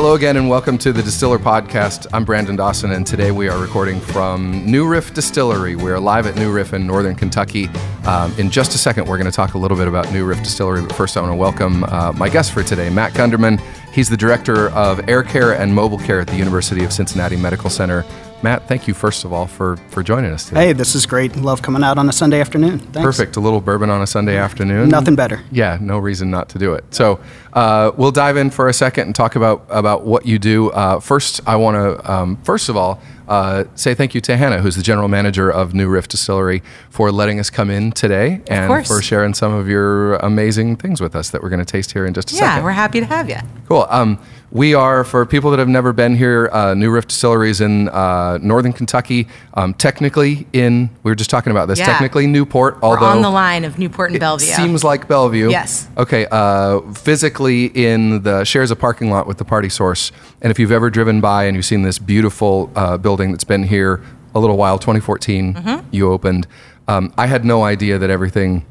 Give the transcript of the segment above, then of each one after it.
Hello again, and welcome to the Distiller Podcast. I'm Brandon Dawson, and today we are recording from New Riff Distillery. We're live at New Riff in Northern Kentucky. Um, in just a second, we're going to talk a little bit about New Riff Distillery, but first, I want to welcome uh, my guest for today, Matt Gunderman. He's the director of air care and mobile care at the University of Cincinnati Medical Center. Matt, thank you first of all for for joining us today. Hey, this is great. Love coming out on a Sunday afternoon. Thanks. Perfect. A little bourbon on a Sunday afternoon. Nothing better. Yeah, no reason not to do it. So uh, we'll dive in for a second and talk about about what you do. Uh, first, I want to um, first of all uh, say thank you to Hannah, who's the general manager of New Riff Distillery, for letting us come in today and for sharing some of your amazing things with us that we're going to taste here in just a Yeah, second. we're happy to have you. Cool. Um, we are, for people that have never been here, uh, New Riff Distilleries in uh, northern Kentucky. Um, technically, in we were just talking about this. Yeah. Technically, Newport, We're although on the line of Newport and it Bellevue. seems like Bellevue. Yes. Okay. Uh, physically, in the shares a parking lot with the Party Source, and if you've ever driven by and you've seen this beautiful uh, building that's been here a little while, 2014, Mm-hmm. you opened. Um, I had no idea that everything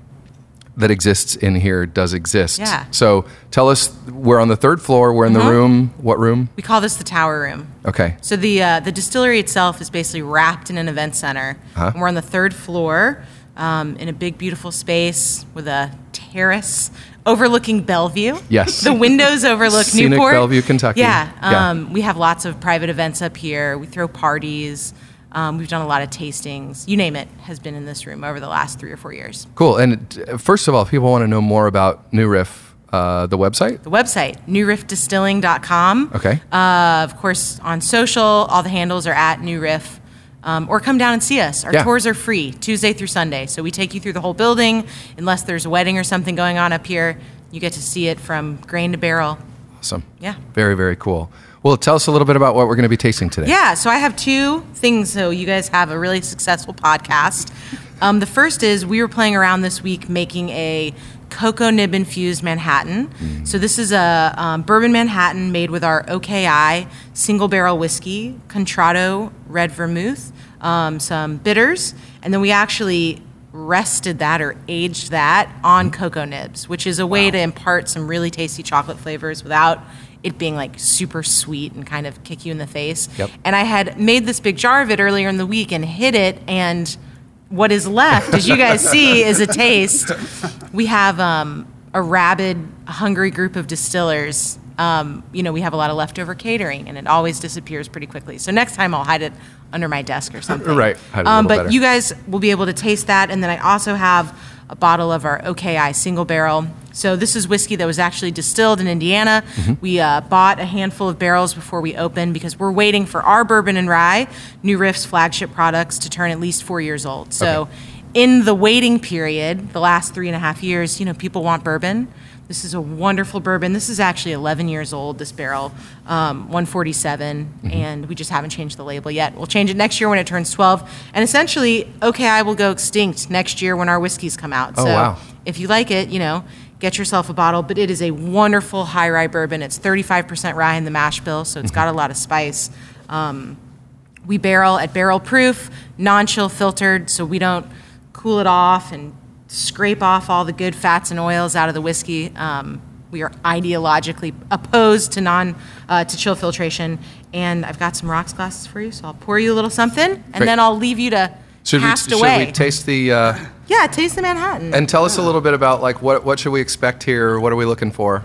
that exists in here does exist. Yeah. So tell us, we're on the third floor. We're in the room. What room? we call this the Tower Room. Okay. So the uh, the distillery itself is basically wrapped in an event center. Uh-huh. And we're on the third floor um, in a big, beautiful space with a terrace overlooking Bellevue. Yes. the windows overlook Scenic Newport. Bellevue, Kentucky. Yeah. Yeah. Um, We have lots of private events up here. We throw parties. Um, we've done a lot of tastings. You name it has been in this room over the last three or four years. Cool. And uh, first of all, if people want to know more about New Riff, uh, the website. The website, newriffdistilling.com. Okay. Uh, of course, on social, all the handles are at New Riff. Um, or come down and see us. Our Yeah. tours are free Tuesday through Sunday. So we take you through the whole building. Unless there's a wedding or something going on up here, you get to see it from grain to barrel. Awesome. Yeah. Very, very cool. Well, tell us a little bit about what we're going to be tasting today. Yeah, so I have two things so you guys have a really successful podcast. Um, the first is we were playing around this week making a cocoa nib infused Manhattan. So this is a um, bourbon Manhattan made with our OKI single barrel whiskey, Contratto red vermouth, um, some bitters, and then we actually rested that or aged that on cocoa nibs, which is a way to impart some really tasty chocolate flavors without it being like super sweet and kind of kick you in the face. Yep. And I had made this big jar of it earlier in the week and hid it and what is left, as you guys see, is a taste. We have um, a rabid, hungry group of distillers. Um, you know, we have a lot of leftover catering, and it always disappears pretty quickly. So next time, I'll hide it under my desk or something. Right, Um, but better. you guys will be able to taste that, and then I also have a bottle of our OKI single barrel. So this is whiskey that was actually distilled in Indiana. Mm-hmm. We uh, bought a handful of barrels before we opened because we're waiting for our bourbon and rye, New Riff's flagship products, to turn at least four years old. So Okay. in the waiting period, the last three and a half years, you know, people want bourbon. This is a wonderful bourbon. This is actually 11 years old, this barrel, um, 147, Mm-hmm. and we just haven't changed the label yet. We'll change it next year when it turns 12. And essentially, OKI will go extinct next year when our whiskeys come out. Oh, so wow. if you like it, you know, get yourself a bottle. But it is a wonderful high rye bourbon. It's 35% rye in the mash bill, so it's got a lot of spice. Um, we barrel at barrel proof, non chill filtered, so we don't cool it off and scrape off all the good fats and oils out of the whiskey. Um, we are ideologically opposed to non uh, to chill filtration, and I've got some rocks glasses for you, so I'll pour you a little something, and Great. then I'll leave you to Should we, cast should we taste the uh, yeah, taste the Manhattan. and tell us a little bit about like what what should we expect here? What are we looking for?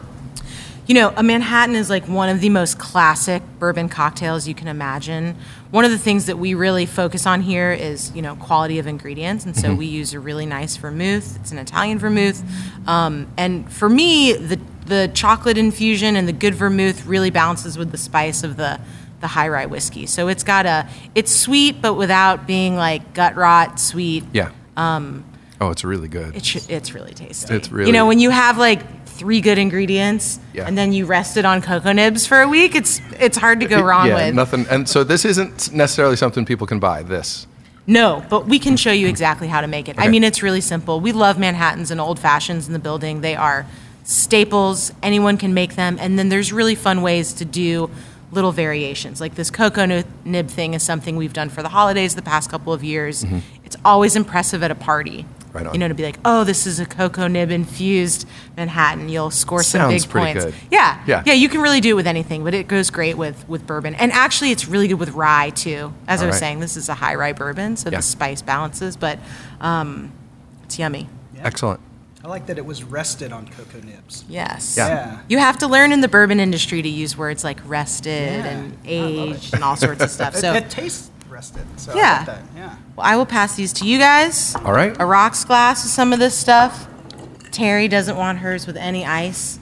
You know, a Manhattan is like one of the most classic bourbon cocktails you can imagine. One of the things that we really focus on here is, you know, quality of ingredients. And so we use a really nice vermouth. It's an Italian vermouth. Um, and for me, the, the chocolate infusion and the good vermouth really balances with the spice of the, the high rye whiskey. So it's got a, it's sweet, but without being like gut rot sweet. Yeah. Um, oh, it's really good. It sh- it's really tasty. It's really- You know, when you have like three good ingredients Yeah. and then you rest it on cocoa nibs for a week, it's it's hard to go wrong yeah, with. nothing. And so this isn't necessarily something people can buy. This. No, but we can show you exactly how to make it. I mean, it's really simple. We love Manhattans and old fashions in the building. They are staples. Anyone can make them. And then there's really fun ways to do little variations. Like this cocoa nib thing is something we've done for the holidays the past couple of years. Mm-hmm. It's always impressive at a party. Right on. You know, to be like, oh, this is a cocoa nib infused Manhattan. You'll score some Sounds big pretty points. good. Yeah, Yeah. yeah. You can really do it with anything, but it goes great with with bourbon. And actually, it's really good with rye too. As I was right. saying, this is a high rye bourbon, so Yeah. the spice balances. But um, it's yummy. Excellent. I like that it was rested on cocoa nibs. Yes. Yeah. Yeah. You have to learn in the bourbon industry to use words like rested Yeah, and I love it. aged and all sorts of stuff. It, So it tastes rested. So I Yeah. like that. Yeah. I will pass these to you guys. All right. A rocks glass with some of this stuff. Terry doesn't want hers with any ice,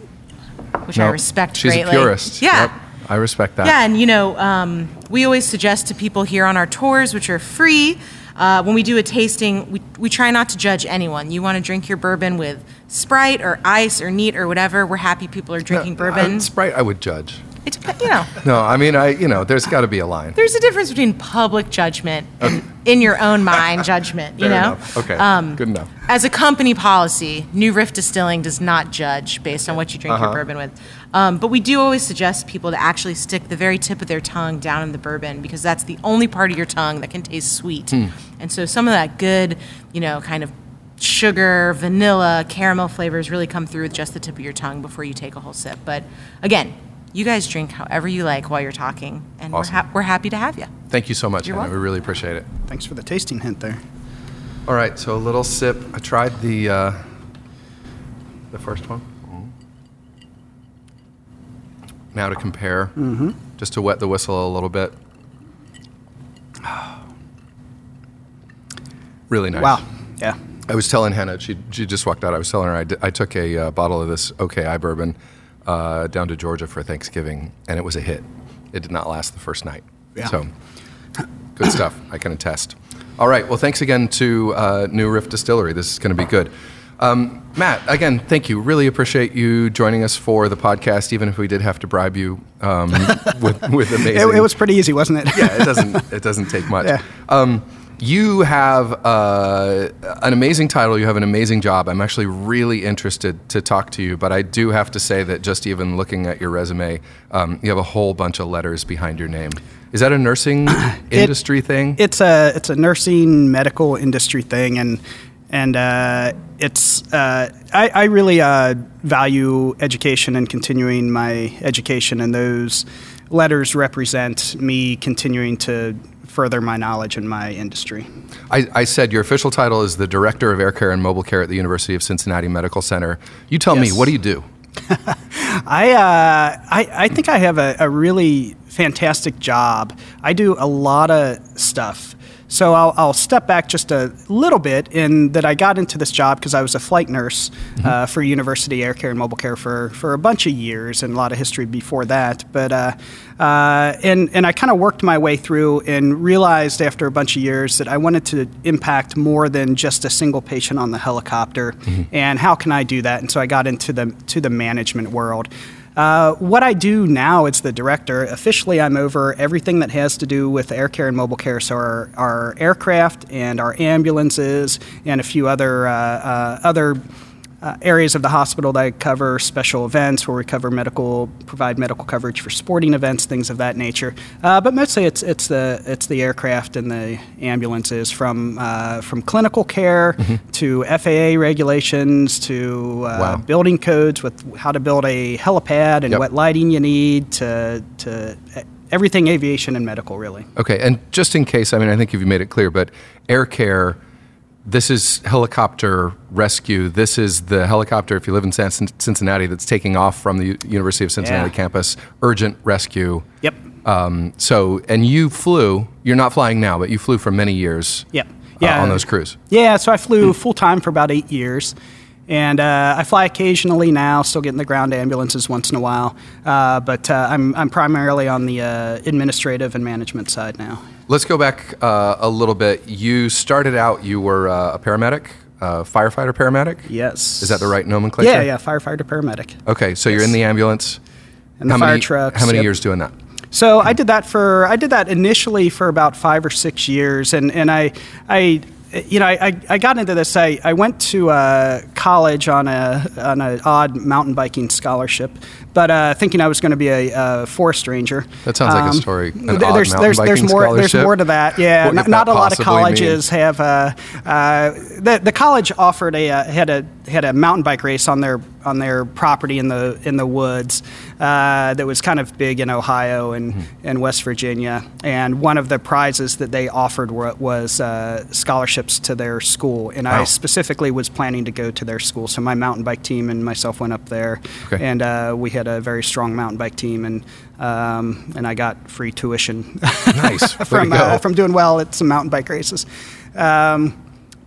which I No, respect She's greatly. a purist. Yeah. Yep, I respect that. Yeah, and you know, um, we always suggest to people here on our tours, which are free, uh, when we do a tasting, we, we try not to judge anyone. You want to drink your bourbon with Sprite or ice or neat or whatever. We're happy people are drinking No, bourbon. I- Sprite, I would judge. It you know, No, I mean, I you know, there's got to be a line. there's a difference between public judgment and in your own mind judgment. You know, enough. Okay. Um, Good enough. As a company policy, New Riff Distilling does not judge based on what you drink Uh-huh. your bourbon with. Um, but we do always suggest people to actually stick the very tip of their tongue down in the bourbon because that's the only part of your tongue that can taste sweet. Hmm. And so some of that good, you know, kind of sugar, vanilla, caramel flavors really come through with just the tip of your tongue before you take a whole sip. But again, you guys drink however you like while you're talking, and Awesome. we're, ha- we're happy to have you. Thank you so much, You're Hannah. We really appreciate it. Thanks for the tasting hint there. All right, so a little sip. I tried the uh, the first one. Now to compare, Mm-hmm. just to wet the whistle a little bit. Really nice. Wow. Yeah. I was telling Hannah, she, she just walked out. I was telling her I, I took a uh, bottle of this OKI bourbon uh, down to Georgia for Thanksgiving, and it was a hit. It did not last the first night. Yeah. So, good stuff. I can attest. All right. Well, thanks again to uh, New Riff Distillery. This is going to be good. Um, Matt, again, thank you. Really appreciate you joining us for the podcast, even if we did have to bribe you um, with, with amazing. It, it was pretty easy, wasn't it? yeah, it doesn't it doesn't take much. Yeah. Um, you have uh, an amazing title. You have an amazing job. I'm actually really interested to talk to you, but I do have to say that just even looking at your resume, um, you have a whole bunch of letters behind your name. Is that a nursing industry thing? it's a it's a nursing medical industry thing, and and uh, it's uh, I, I really uh, value education and continuing my education, and those letters represent me continuing to further my knowledge in my industry. I, I said your official title is the Director of Air Care and Mobile Care at the University of Cincinnati Medical Center. You tell me, what do you do? I, uh, I I think I have a, a really fantastic job. I do a lot of stuff. So I'll, I'll step back just a little bit in that I got into this job because I was a flight nurse uh, for University Air Care and Mobile Care for, for a bunch of years and a lot of history before that. But uh, uh, and and I kind of worked my way through and realized after a bunch of years that I wanted to impact more than just a single patient on the helicopter. And how can I do that? And so I got into the to the management world. Uh, what I do now as the director, officially, I'm over everything that has to do with air care and mobile care. So our, our aircraft and our ambulances and a few other uh, uh, other uh, areas of the hospital that I cover special events where we cover medical, provide medical coverage for sporting events, things of that nature. Uh, but mostly, it's it's the it's the aircraft and the ambulances from uh, from clinical care to FAA regulations to uh, Wow. building codes with how to build a helipad and Yep. what lighting you need to to everything aviation and medical really. Okay, and just in case, I mean, I think you've made it clear, but air care, this is helicopter rescue. This is the helicopter, if you live in Cincinnati, that's taking off from the University of Cincinnati Yeah. campus, urgent rescue. Yep. Um, so, and you flew, you're not flying now, but you flew for many years Yep. uh, Yeah. on those crews. Yeah, so I flew full time for about eight years. And uh, I fly occasionally now, still getting the ground ambulances once in a while. Uh, but uh, I'm, I'm primarily on the uh, administrative and management side now. Let's go back uh, a little bit. You started out, you were uh, a paramedic, uh, firefighter paramedic? Yes. Is that the right nomenclature? Yeah, yeah, firefighter paramedic. Okay, so you're in the ambulance. And the how fire many, trucks. How many yep. years doing that? So I did that for I did that initially for about five or six years, and and I I. You know, I, I got into this. I, I went to uh, college on a on an odd mountain biking scholarship, but uh, thinking I was going to be a, a forest ranger. That sounds like a Um, story. An th- odd there's there's there's more there's more to that. Yeah, not, a lot of possibly mean? colleges have. Uh, uh, the the college offered a uh, had a had a mountain bike race on their on their property in the in the woods uh, that was kind of big in Ohio and Hmm. and West Virginia. And one of the prizes that they offered were, was uh, scholarships to their school. And Wow. I specifically was planning to go to their school, so my mountain bike team and myself went up there, Okay. and uh, we had a very strong mountain bike team and. Um, and I got free tuition Nice. From uh, from doing well at some mountain bike races. Um,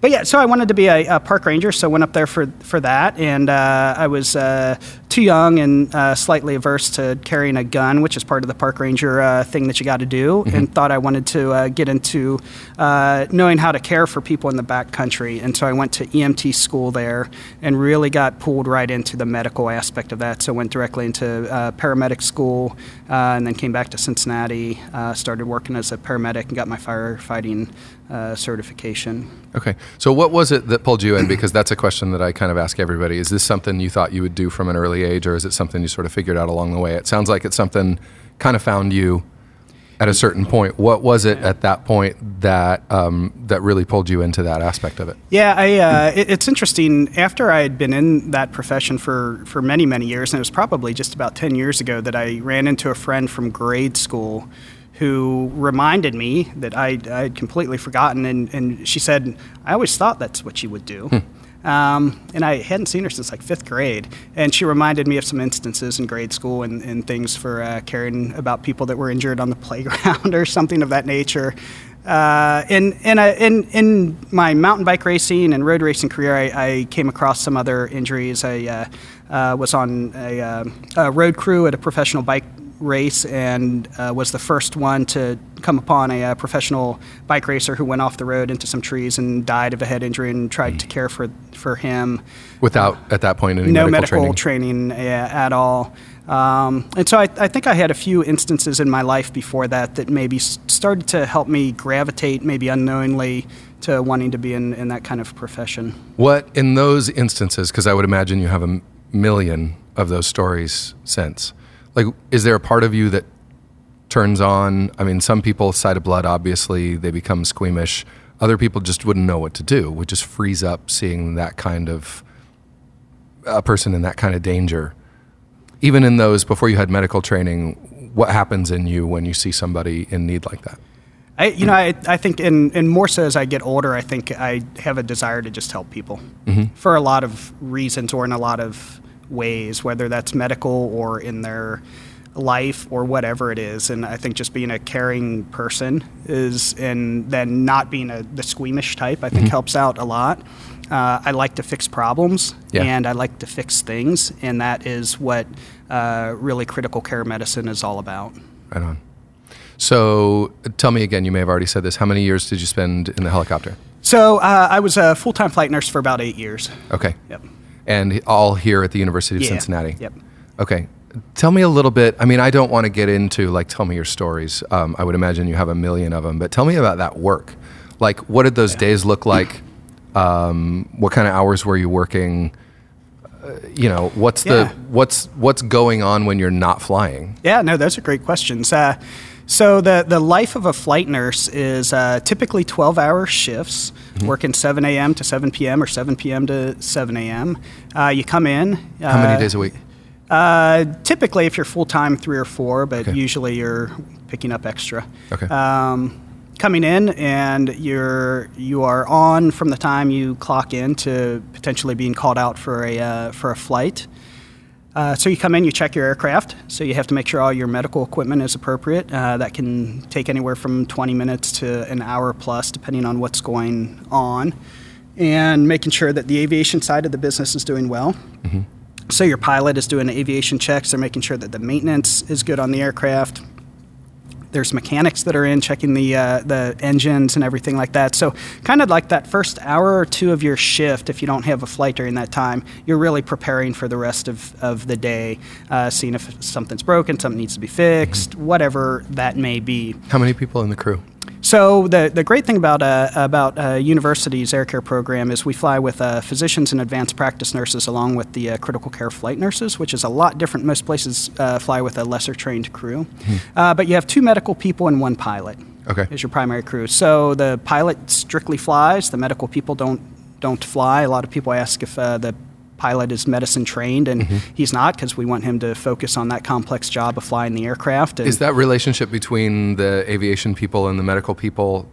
but yeah, so I wanted to be a, a park ranger, so went up there for for that, and uh, I was uh, too young and uh, slightly averse to carrying a gun, which is part of the park ranger uh, thing that you got to do, Mm-hmm. and thought I wanted to uh, get into uh, knowing how to care for people in the back country, and so I went to EMT school there, and really got pulled right into the medical aspect of that. So went directly into uh, paramedic school, uh, and then came back to Cincinnati, uh, started working as a paramedic, and got my firefighting uh, certification. Okay. So, what was it that pulled you in? Because that's a question that I kind of ask everybody. Is this something you thought you would do from an early age, or is it something you sort of figured out along the way? It sounds like it's something kind of found you at a certain point. What was it at that point that um, that really pulled you into that aspect of it? Yeah, I, uh, it, it's interesting. After I had been in that profession for, for many, many years, and it was probably just about 10 years ago that I ran into a friend from grade school who reminded me that I, I had completely forgotten. And, and she said, I always thought that's what you would do. Um, and I hadn't seen her since like fifth grade. And she reminded me of some instances in grade school and, and things for uh, caring about people that were injured on the playground or something of that nature. Uh, and and I, in, in my mountain bike racing and road racing career, I, I came across some other injuries. I uh, uh, was on a, uh, a road crew at a professional bike race and uh, was the first one to come upon a, uh professional bike racer who went off the road into some trees and died of a head injury and tried to care for, for him. Without at that point any no medical, medical training. training, uh, at all. Um, and so I, I think I had a few instances in my life before that that maybe started to help me gravitate, maybe unknowingly, to wanting to be in, in that kind of profession. What in those instances? Because I would imagine you have a million of those stories since. Like, is there a part of you that turns on? I mean, some people, sight of blood, obviously, they become squeamish. Other people just wouldn't know what to do. Would just freeze up seeing that kind of a person in that kind of danger. Even in those before you had medical training, what happens in you when you see somebody in need like that? I, you know, I, I think, in, and more so as I get older, I think I have a desire to just help people mm-hmm. for a lot of reasons or in a lot of ways, whether that's medical or in their life or whatever it is. And I think just being a caring person is, and then not being a, the squeamish type, I think helps out a lot. Uh, I like to fix problems Yeah. and I like to fix things, and that is what uh, really critical care medicine is all about. Right on. So, tell me again. You may have already said this. How many years did you spend in the helicopter? So uh, I was a full time flight nurse for about eight years. Okay. Yep. And all here at the University of Yeah. Cincinnati. Yep. Okay. Tell me a little bit. I mean, I don't want to get into like, tell me your stories. Um, I would imagine you have a million of them, but tell me about that work. Like, what did those days look like? Um, what kind of hours were you working? Uh, you know, what's the what's what's going on when you're not flying? Yeah, no, those are great questions. Uh, so the the life of a flight nurse is uh, typically 12 hour shifts, Mm-hmm. working 7 a.m. to 7 p.m. or 7 p.m. to 7 a.m. Uh, you come in. How many uh, days a week? Uh, typically, if you're full time, three or four, but Okay. usually you're picking up extra. Okay. Um, coming in and you're you are on from the time you clock in to potentially being called out for a uh, for a flight. Uh, so you come in, you check your aircraft. So you have to make sure all your medical equipment is appropriate. Uh, that can take anywhere from 20 minutes to an hour plus, depending on what's going on, and making sure that the aviation side of the business is doing well. So your pilot is doing aviation checks. They're making sure that the maintenance is good on the aircraft. There's mechanics that are in checking the uh, the engines and everything like that. So kind of like that first hour or two of your shift, if you don't have a flight during that time, you're really preparing for the rest of, of the day, uh, seeing if something's broken, something needs to be fixed, whatever that may be. How many people in the crew? So the, the great thing about uh, about uh, university's air care program is we fly with uh, physicians and advanced practice nurses along with the uh, critical care flight nurses, which is a lot different. Most places uh, fly with a lesser trained crew, uh, but you have two medical people and one pilot. Okay. Is your primary crew. So the pilot strictly flies. The medical people don't don't fly. A lot of people ask if uh, the pilot is medicine trained, and mm-hmm. he's not because we want him to focus on that complex job of flying the aircraft. Is that relationship between the aviation people and the medical people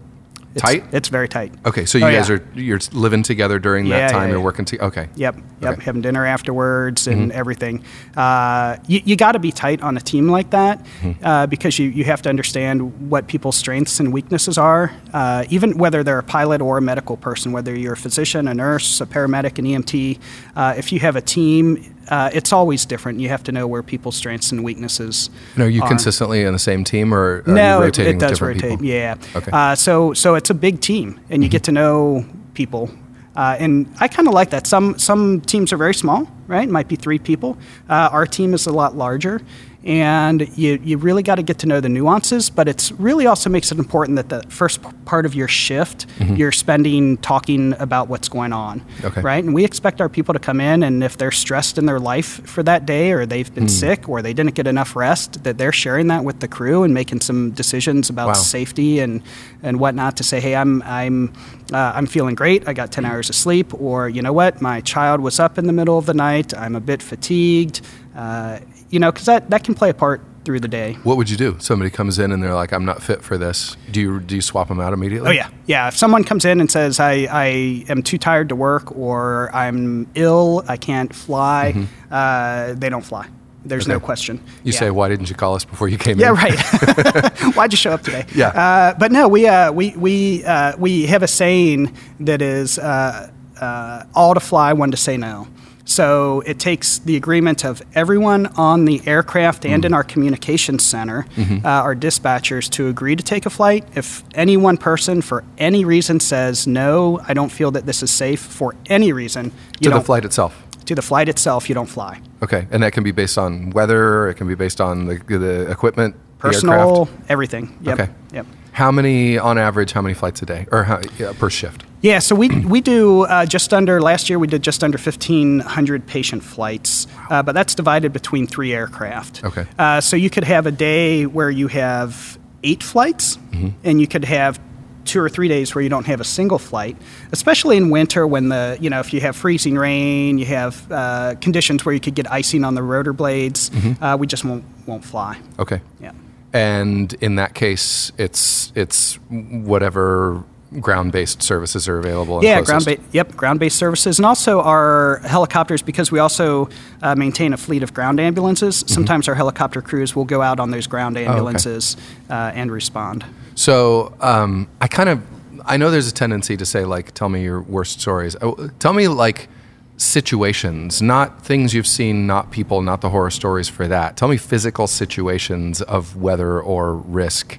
it's, tight? It's very tight. Okay, so you Oh, guys yeah. are you're living together during that time. yeah, you're working together. Okay. Yep, yep. Okay. Having dinner afterwards and everything. Uh, you you got to be tight on a team like that uh, because you, you have to understand what people's strengths and weaknesses are. Uh, even whether they're a pilot or a medical person, whether you're a physician, a nurse, a paramedic, an EMT, uh, if you have a team, uh, it's always different. You have to know where people's strengths and weaknesses. And are you are. consistently in the same team, or are no, you it, rotating it does different rotate. people? Yeah. Okay. Uh, so so it's a big team, and you get to know people. Uh, and I kind of like that. Some some teams are very small, right? It might be three people. Uh, our team is a lot larger, and you, you really got to get to know the nuances. But it's really also makes it important that the first part of your shift you're spending talking about what's going on, Okay. right? And we expect our people to come in, and if they're stressed in their life for that day, or they've been sick, or they didn't get enough rest, that they're sharing that with the crew and making some decisions about Wow. safety and and whatnot. To say, hey, I'm I'm uh, I'm feeling great. I got 10 hours of sleep, or you know what, my child was up in the middle of the night. I'm a bit fatigued. Uh, you know, because that that can play a part through the day. What would you do? Somebody comes in and they're like, "I'm not fit for this." Do you do you swap them out immediately? Oh yeah, yeah. If someone comes in and says I, I am too tired to work or I'm ill, I can't fly, uh, they don't fly. There's no question. You Yeah. say, "Why didn't you call us before you came in? Yeah, in?" right. Why'd you show up today? Yeah. Uh, but no, we uh, we we uh, we have a saying that is uh, uh, all to fly, one to say no. So it takes the agreement of everyone on the aircraft and in our communications center, uh, our dispatchers, to agree to take a flight. If any one person, for any reason, says no, I don't feel that this is safe for any reason, you To the flight itself. to the flight itself, you don't fly. Okay, and that can be based on weather. It can be based on the, the equipment, the Personal, aircraft. everything. Yep. Okay. Yep. How many on average? How many flights a day, or how, yeah, per shift? Yeah, so we, we do uh, just under, last year we did just under 1,500 patient flights, uh, but that's divided between three aircraft. Okay. Uh, so you could have a day where you have eight flights, and you could have two or three days where you don't have a single flight, especially in winter when the, you know, if you have freezing rain, you have uh, conditions where you could get icing on the rotor blades, uh, we just won't, won't fly. Okay. Yeah. And in that case, it's it's whatever ground-based services are available. Yeah, ground based. Yep, ground based services, and also our helicopters because we also uh, maintain a fleet of ground ambulances. Sometimes our helicopter crews will go out on those ground ambulances uh, and respond. So um, I kind of I know there's a tendency to say like, tell me your worst stories. Oh, Tell me like situations, not things you've seen, not people, not the horror stories for that. Tell me physical situations of weather or risk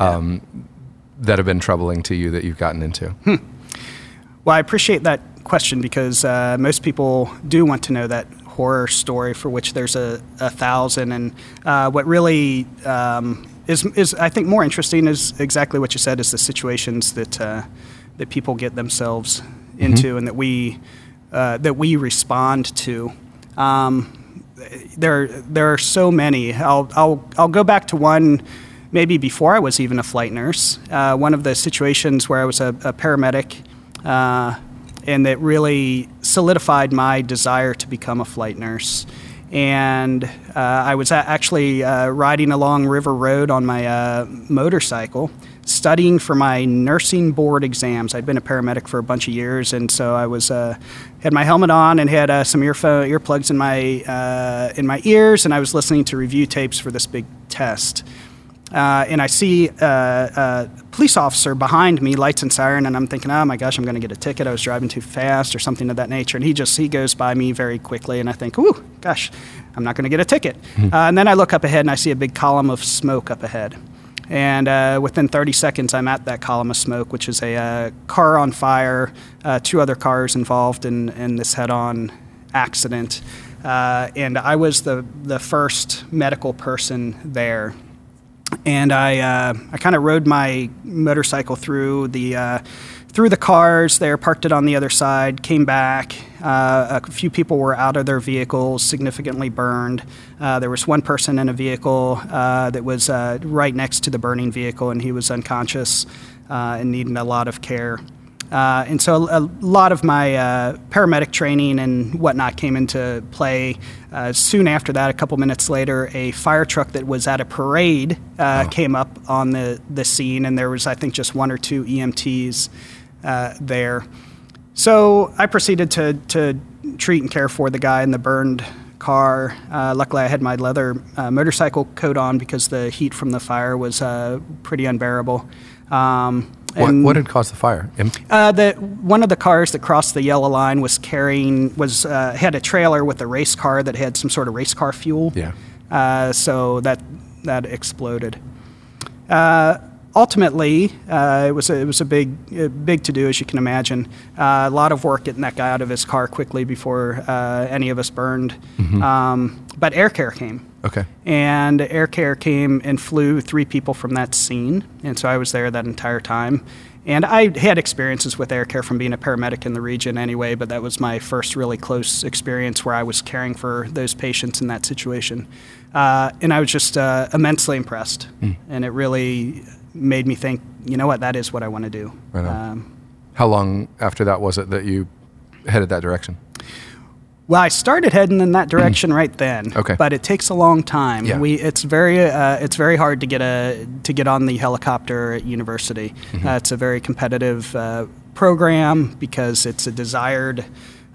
um, that have been troubling to you that you've gotten into. Well, I appreciate that question because uh, most people do want to know that horror story for which there's a, a thousand. And uh, what really um, is, is, I think, more interesting is exactly what you said: is the situations that uh, that people get themselves into and that we uh, that we respond to. Um, there, there are so many. I'll, I'll, I'll go back to one maybe before I was even a flight nurse. Uh, one of the situations where I was a, a paramedic, uh, and that really solidified my desire to become a flight nurse. And uh, I was actually uh, riding along River Road on my uh, motorcycle, studying for my nursing board exams. I'd been a paramedic for a bunch of years, and so I was uh, had my helmet on and had some earphone earplugs in my in my ears, and I was listening to review tapes for this big test. Uh, and I see uh, a police officer behind me, lights and siren, and I'm thinking, oh my gosh, I'm going to get a ticket. I was driving too fast or something of that nature. And he just he goes by me very quickly, and I think, ooh, gosh, I'm not going to get a ticket. Uh, and then I look up ahead and I see a big column of smoke up ahead. And uh, within 30 seconds, I'm at that column of smoke, which is a uh, car on fire, uh, two other cars involved in, in this head on accident. Uh, and I was the, the first medical person there. And I uh, I kind of rode my motorcycle through the uh, through the cars there, parked it on the other side, came back. Uh, a few people were out of their vehicles, significantly burned. Uh, there was one person in a vehicle uh, that was uh, right next to the burning vehicle, and he was unconscious and needing a lot of care. Uh, and so a, a, lot of my uh, paramedic training and whatnot came into play. Uh, soon after that, a couple minutes later, a fire truck that was at a parade oh. came up on the, the scene, and there was, I think, just one or two EMTs there. So I proceeded to, to treat and care for the guy in the burned car. Uh, luckily, I had my leather uh, motorcycle coat on because the heat from the fire was uh, pretty unbearable. Um, what, what, had caused the fire? Uh, the, one of the cars that crossed the yellow line was carrying was uh, had a trailer with a race car that had some sort of race car fuel. Yeah. Uh, so that that exploded. Uh, ultimately, uh, it was a, it was a big a big to do as you can imagine. Uh, a lot of work getting that guy out of his car quickly before any of us burned. Mm-hmm. Um, but air care came. Okay. And air care came and flew three people from that scene. And so I was there that entire time. And I had experiences with air care from being a paramedic in the region anyway, but that was my first really close experience where I was caring for those patients in that situation. Uh, and I was just uh, immensely impressed. Mm. And it really made me think, you know what, that is what I want to do. Right um, How long after that was it that you headed that direction? Well, I started heading in that direction right then. Okay. But it takes a long time. Yeah. We it's very uh, it's very hard to get a to get on the helicopter at university. Mm-hmm. Uh, it's a very competitive uh, program because it's a desired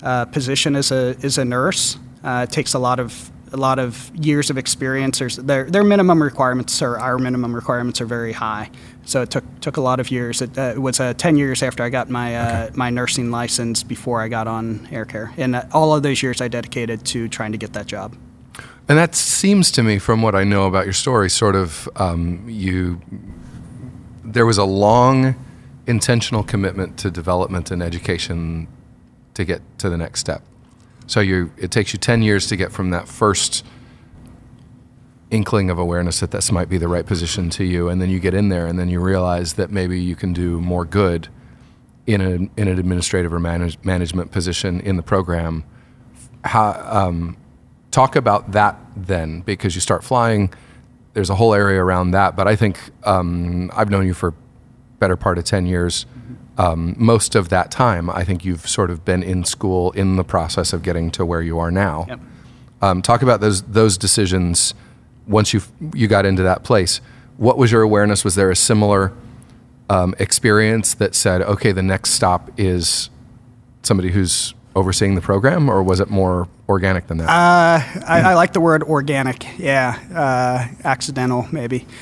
uh, position as a as a nurse. Uh, it takes a lot of a lot of years of experience. There's, their, their minimum requirements or our minimum requirements are very high. So it took took a lot of years. It, uh, it was uh, ten years after I got my uh, okay. my nursing license before I got on air care, and uh, all of those years I dedicated to trying to get that job. And that seems to me, from what I know about your story, sort of um, you. There was a long, intentional commitment to development and education to get to the next step. So you, it takes you 10 years to get from that first inkling of awareness that this might be the right position to you, and then you get in there, and then you realize that maybe you can do more good in, a, in an administrative or manage, management position in the program. How, um, talk about that then, because you start flying. There's a whole area around that, but I think um, I've known you for better part of 10 years um, most of that time, I think you've sort of been in school in the process of getting to where you are now. Yep. Um, talk about those those decisions once you you got into that place. What was your awareness? Was there a similar um, experience that said, okay, the next stop is somebody who's overseeing the program, or was it more organic than that? Uh, I, I, like the word organic. Yeah, uh, accidental maybe.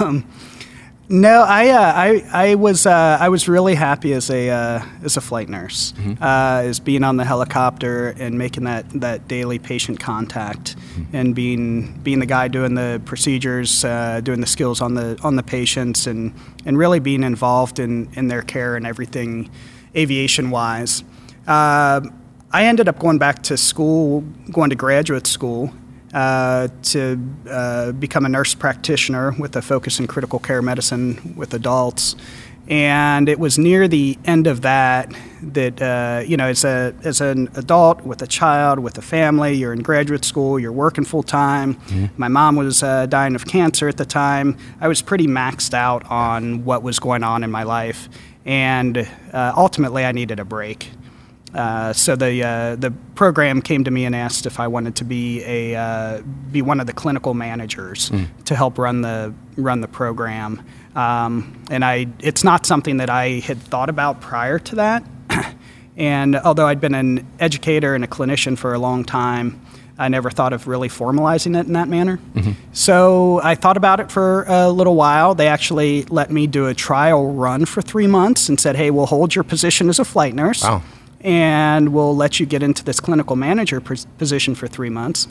Um, no, I, uh, I, I was, uh, I was really happy as a, uh, as a flight nurse, mm-hmm. Uh, as being on the helicopter and making that, that daily patient contact, mm-hmm. and being, being the guy doing the procedures, uh, doing the skills on the, on the patients, and, and really being involved in, in their care and everything, aviation wise. Uh, I ended up going back to school, going to graduate school, uh, to uh, become a nurse practitioner with a focus in critical care medicine with adults. And it was near the end of that that uh, you know, as a as an adult with a child with a family, you're in graduate school, you're working full time. Mm-hmm. My mom was uh, dying of cancer at the time. I was pretty maxed out on what was going on in my life, and uh, ultimately, I needed a break. Uh, so the uh, the program came to me and asked if I wanted to be a uh, be one of the clinical managers mm. to help run the run the program. Um, and I it's not something that I had thought about prior to that. and although I'd been an educator and a clinician for a long time, I never thought of really formalizing it in that manner. Mm-hmm. So I thought about it for a little while. They actually let me do a trial run for three months and said, "Hey, we'll hold your position as a flight nurse." Wow and we'll let you get into this clinical manager position for three months,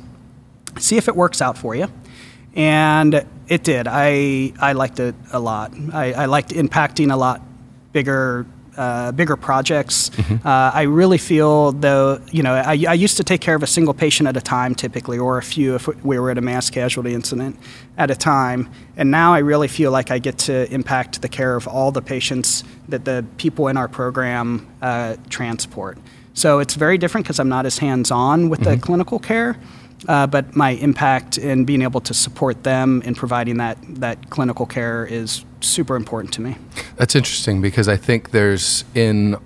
see if it works out for you. And it did. I, I liked it a lot. I, I liked impacting a lot bigger uh, bigger projects. Uh, I really feel though, you know, I, I used to take care of a single patient at a time typically, or a few if we were at a mass casualty incident at a time. And now I really feel like I get to impact the care of all the patients that the people in our program uh, transport. So it's very different because I'm not as hands-on with the clinical care. Uh, but my impact in being able to support them in providing that, that clinical care is super important to me. That's interesting because I think there's in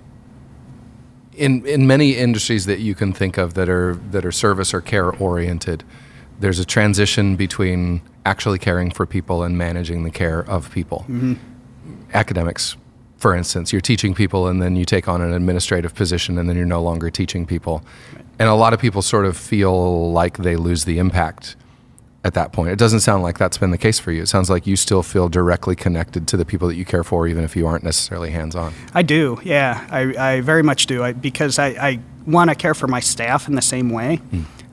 in in many industries that you can think of that are that are service or care oriented. There's a transition between actually caring for people and managing the care of people. Academics, for instance, you're teaching people and then you take on an administrative position and then you're no longer teaching people. And a lot of people sort of feel like they lose the impact at that point. It doesn't sound like that's been the case for you. It sounds like you still feel directly connected to the people that you care for, even if you aren't necessarily hands on. I do, yeah, I, I very much do. I, because I, I want to care for my staff in the same way.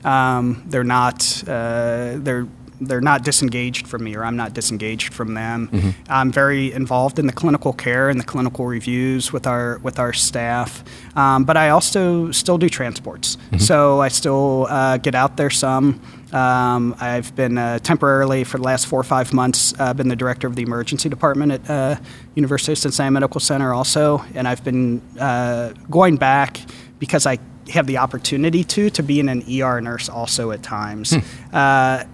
Um, they're not uh, they're they're not disengaged from me, or I'm not disengaged from them. I'm very involved in the clinical care and the clinical reviews with our with our staff. Um, but I also still do transports, so I still uh, get out there some. Um, I've been uh, temporarily for the last four or five months uh, been the director of the emergency department at uh, University of Cincinnati Medical Center also, and I've been uh, going back because I have the opportunity to to being an ER nurse also at times. Uh,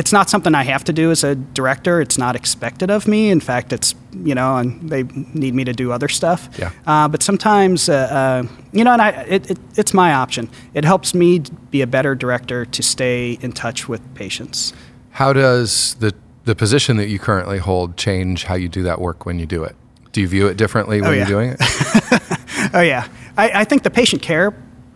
it's not something I have to do as a director. It's not expected of me. In fact, it's you know, and they need me to do other stuff. Yeah. Uh, but sometimes, uh, uh, you know, and I, it, it, it's my option. It helps me be a better director to stay in touch with patients. How does the the position that you currently hold change how you do that work when you do it? Do you view it differently when Oh, you're doing it? Oh yeah, I, I think the patient care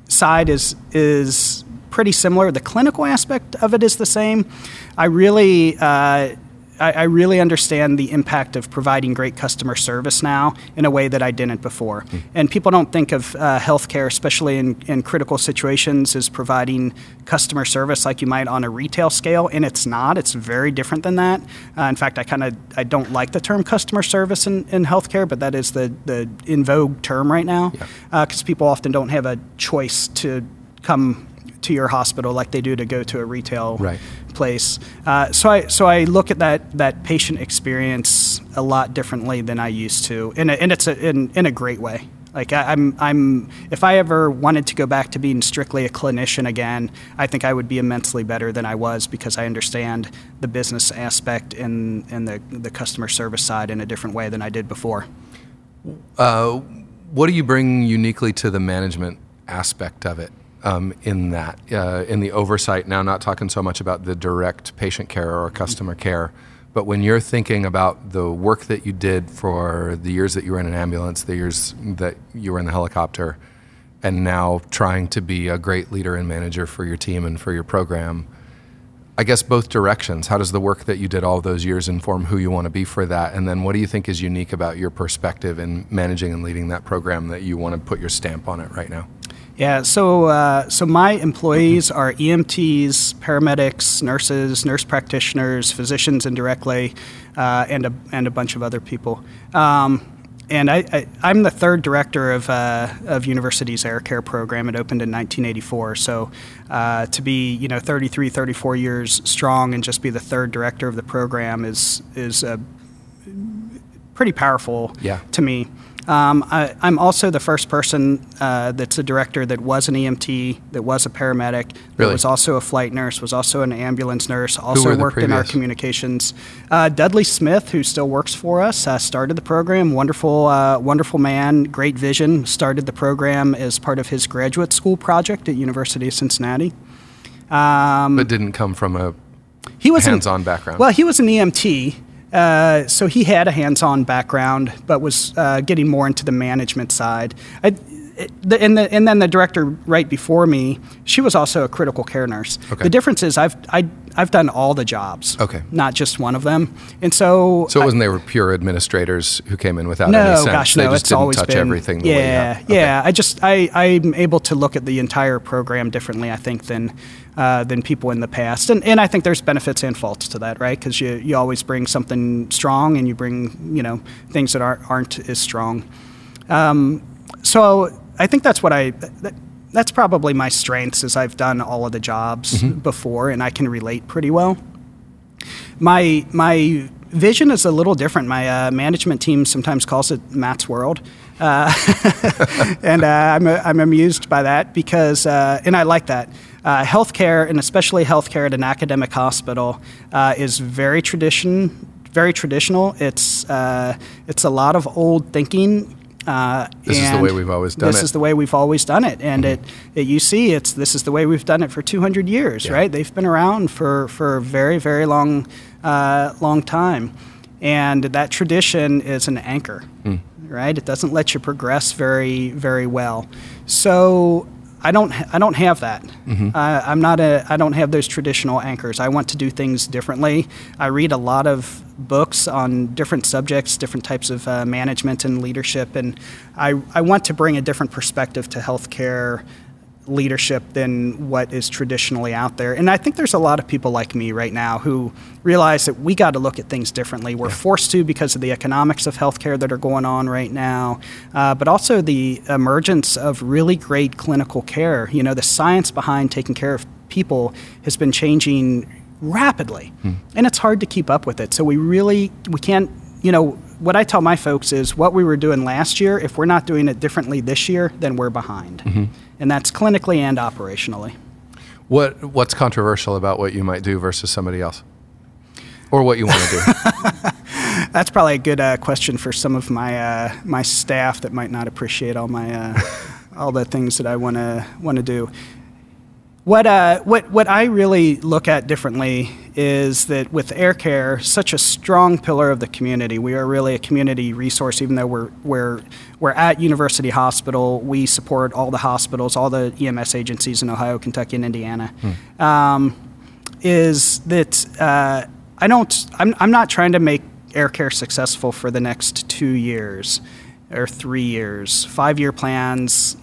side is is pretty similar. The clinical aspect of it is the same. I really. Uh, I, I really understand the impact of providing great customer service now in a way that I didn't before. And people don't think of uh, healthcare, especially in, in critical situations, as providing customer service like you might on a retail scale, and it's not. It's very different than that. Uh, in fact, I kind of I don't like the term customer service in, in healthcare, but that is the, the in vogue term right now because people often don't have a choice to come to your hospital like they do to go to a retail Right. place. Uh, so I so I look at that that patient experience a lot differently than I used to, and and it's a, in in a great way. Like I, I'm I'm if I ever wanted to go back to being strictly a clinician again, I think I would be immensely better than I was because I understand the business aspect and and the the customer service side in a different way than I did before. What do you bring uniquely to the management aspect of it? Um, in that, uh, in the oversight. Now, not talking so much about the direct patient care or customer care, but when you're thinking about the work that you did for the years that you were in an ambulance, the years that you were in the helicopter, and now trying to be a great leader and manager for your team and for your program, I guess both directions. How does the work that you did all those years inform who you want to be for that? And then what do you think is unique about your perspective in managing and leading that program that you want to put your stamp on it right now? Yeah, so uh, so my employees are EMTs, paramedics, nurses, nurse practitioners, physicians indirectly, uh, and a and a bunch of other people. Um, and I, I, I'm the third director of, uh, of University's Air Care program. It opened in 1984. So uh, to be, you know, 33, 34 years strong and just be the third director of the program is is uh, pretty powerful Yeah. to me. Um, I, I'm also the first person uh, that's a director that was an EMT, that was a paramedic, that Really? was also a flight nurse, was also an ambulance nurse, also worked in our communications. Uh, Dudley Smith, who still works for us, uh, started the program. Wonderful, uh, wonderful man, great vision. Started the program as part of his graduate school project at University of Cincinnati. Um, But didn't come from a he was an- hands-on background. Well, he was an EMT, uh, so he had a hands-on background, but was uh, getting more into the management side. I, it, the, and, the, and then the director right before me, she was also a critical care nurse. Okay. The difference is I've I, I've done all the jobs. Okay. Not just one of them, and so. so it wasn't they were pure administrators who came in without no, any sense. gosh, they no. just it's didn't always touch been everything. The yeah, have. Okay. yeah. I just I I'm able to look at the entire program differently. I think than uh, than people in the past, and and I think there's benefits and faults to that, right? Because you you always bring something strong, and you bring you know things that aren't aren't as strong. Um, so I think that's what I. That, that's probably my strengths is I've done all of the jobs before and I can relate pretty well. My my vision is a little different. My uh, management team sometimes calls it Matt's World. Uh, and uh, I'm, I'm amused by that because, uh, and I like that. Uh, healthcare, and especially healthcare at an academic hospital, uh, is very tradition, very traditional. It's uh, it's a lot of old thinking. Uh, This is the way we've always done this it. is the way we've always done it, and you see it's this is the way we've done it for 200 years, Yeah. right? They've been around for for a very very long uh, long time, and that tradition is an anchor, Hmm. right? It doesn't let you progress very very well. So I don't I don't have that. Mm-hmm. Uh, I'm not a I don't have those traditional anchors. I want to do things differently. I read a lot of books on different subjects, different types of uh, management and leadership, and I I want to bring a different perspective to healthcare leadership than what is traditionally out there. And I think there's a lot of people like me right now who realize that we got to look at things differently. We're forced to because of the economics of healthcare that are going on right now, uh, but also the emergence of really great clinical care. You know, the science behind taking care of people has been changing rapidly, and it's hard to keep up with it. So we really we can't. You know, what I tell my folks is what we were doing last year. If we're not doing it differently this year, then we're behind, and that's clinically and operationally. What What's controversial about what you might do versus somebody else, or what you want to do? That's probably a good uh, question for some of my uh, my staff that might not appreciate all my uh, all the things that I want to want to do. What uh, what what I really look at differently is that with Air Care, such a strong pillar of the community, we are really a community resource. Even though we're we're we're at University Hospital, we support all the hospitals, all the EMS agencies in Ohio, Kentucky, and Indiana. Um, is that uh, I don't I'm, I'm not trying to make air care successful for the next two years or three years, five year plans,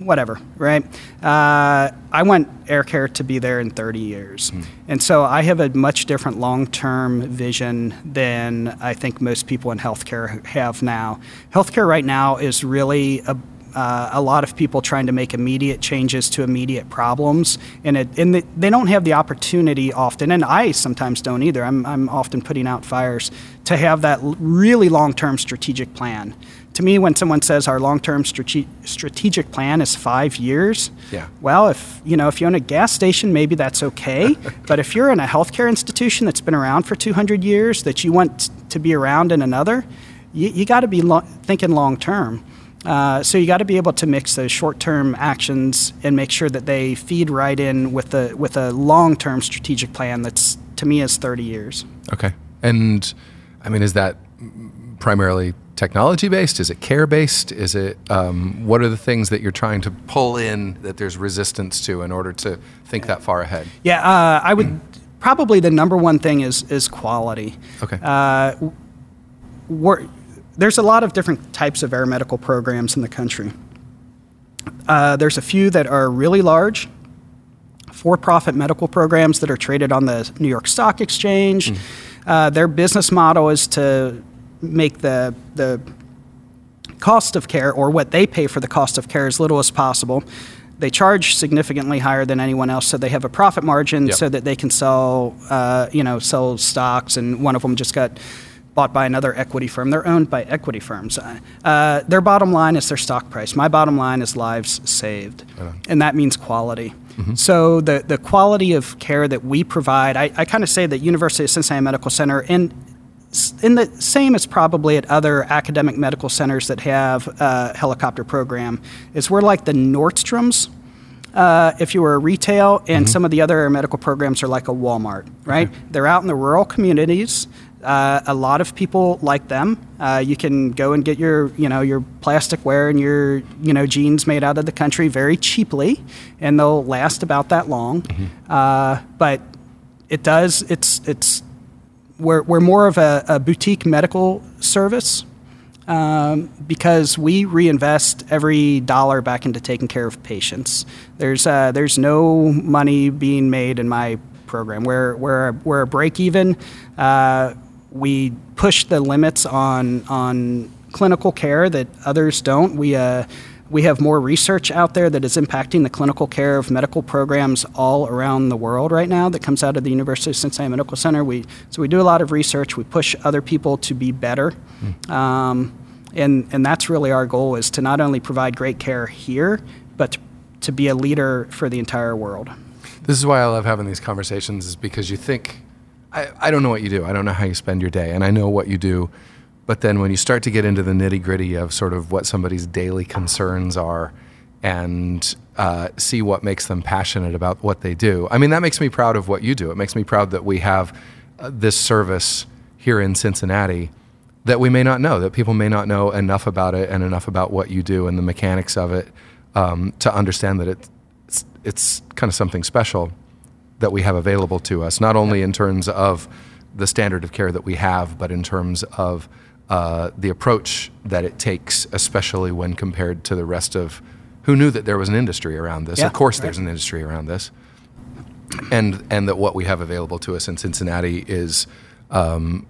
whatever, right? Uh, I want air care to be there in 30 years. And so I have a much different long term vision than I think most people in healthcare have now. Healthcare right now is really a uh, a lot of people trying to make immediate changes to immediate problems, and it and the, they don't have the opportunity often, and I sometimes don't either. I'm I'm often putting out fires to have that really long-term strategic plan. To me, when someone says our long-term strate- strategic plan is five years, Yeah. well, if you know if you own a gas station, maybe that's okay. but if you're in a healthcare institution that's been around for 200 years, that you want to be around in another, you, you got to be lo- thinking long term. Uh, so you got to be able to mix those short-term actions and make sure that they feed right in with the with a long-term strategic plan that's to me is 30 years. Okay. And I mean, is that primarily technology based? Is it care based? Is it um, what are the things that you're trying to pull in that there's resistance to in order to think that far ahead? Yeah, uh, I would probably the number one thing is is quality. Okay. Uh, there's a lot of different types of air medical programs in the country. Uh, there's a few that are really large, for-profit medical programs that are traded on the New York Stock Exchange. Uh, their business model is to make the the cost of care or what they pay for the cost of care as little as possible. They charge significantly higher than anyone else, so they have a profit margin Yep. so that they can sell, uh, you know, sell stocks. And one of them just got bought by another equity firm. They're owned by equity firms. Uh, their bottom line is their stock price. My bottom line is lives saved, and that means quality. So the the quality of care that we provide, I, I kind of say that University of Cincinnati Medical Center and in the same as probably at other academic medical centers that have a helicopter program, is we're like the Nordstroms. Uh, if you were a retail, and some of the other medical programs are like a Walmart, right? They're out in the rural communities. Uh, a lot of people like them. Uh, you can go and get your, you know, your plasticware and your, you know, jeans made out of the country very cheaply, and they'll last about that long. Uh, but it does. It's it's we're, we're more of a, a boutique medical service um, because we reinvest every dollar back into taking care of patients. There's, uh, there's no money being made in my program. We're, we're, we're a break even. Uh, we push the limits on, on clinical care that others don't. We uh, we have more research out there that is impacting the clinical care of medical programs all around the world right now that comes out of the University of Cincinnati Medical Center. We, so we do a lot of research. We push other people to be better. Mm. Um, and, and that's really our goal is to not only provide great care here, but to, to be a leader for the entire world. This is why I love having these conversations is because you think, I, I don't know what you do. I don't know how you spend your day. And I know what you do but then when you start to get into the nitty gritty of sort of what somebody's daily concerns are and uh, see what makes them passionate about what they do, I mean, that makes me proud of what you do. It makes me proud that we have uh, this service here in Cincinnati that we may not know, that people may not know enough about it and enough about what you do and the mechanics of it um, to understand that it's, it's kind of something special that we have available to us, not only in terms of the standard of care that we have, but in terms of uh, the approach that it takes, especially when compared to the rest of who knew that there was an industry around this. Yeah, of course, right. there's an industry around this, and and that what we have available to us in Cincinnati is. Um,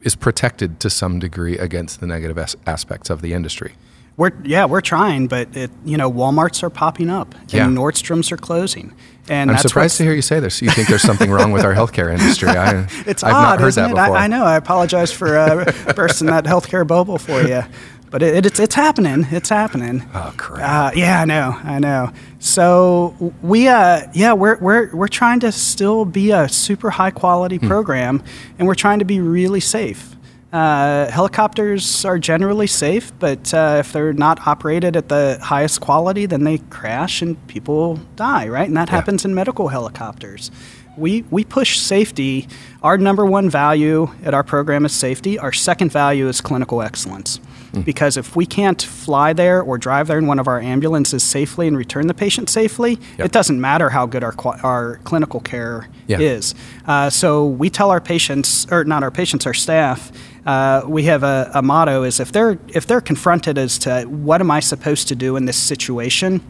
is protected to some degree against the negative as- aspects of the industry. We're yeah, we're trying, but it, you know, WalMarts are popping up and Yeah. Nordstroms are closing, and I'm surprised to hear you say this. You think there's something wrong with our healthcare industry? I, It's I've odd, not heard isn't that it? before. I, I know. I apologize for uh, bursting that healthcare bubble for you, but it, it's it's happening. It's happening. Oh crap! Uh, yeah, I know, I know. So we, uh, yeah, we're we're we're trying to still be a super high quality Hmm. program, and we're trying to be really safe. Uh, helicopters are generally safe, but uh, if they're not operated at the highest quality, then they crash and people die, right? And that Yeah. happens in medical helicopters. We, we push safety. Our number one value at our program is safety. Our second value is clinical excellence. Because if we can't fly there or drive there in one of our ambulances safely and return the patient safely, Yep. it doesn't matter how good our, our clinical care Yeah. is. Uh, so we tell our patients, or not our patients, our staff, uh, we have a, a motto is if they're if they're confronted as to what am I supposed to do in this situation,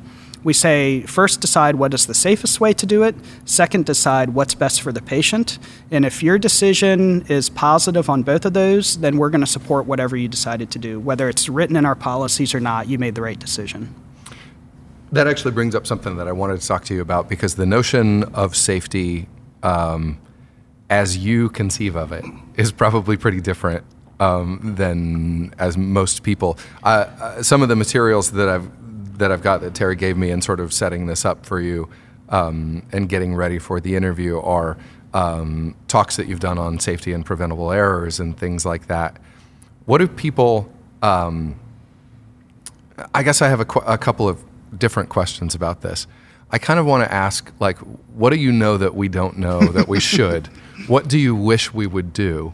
we say first decide what is the safest way to do it. Second, decide what's best for the patient. And if your decision is positive on both of those, then we're going to support whatever you decided to do, whether it's written in our policies or not. You made the right decision. That actually brings up something that I wanted to talk to you about because the notion of safety, um, as you conceive of it, is probably pretty different um, than as most people. Uh, uh, some of the materials that I've that I've got that Terry gave me in sort of setting this up for you um, and getting ready for the interview are um, talks that you've done on safety and preventable errors and things like that. What do people? Um, I guess I have a, qu- a couple of different questions about this. I kind of want to ask, like, what do you know that we don't know that we should? what do you wish we would do?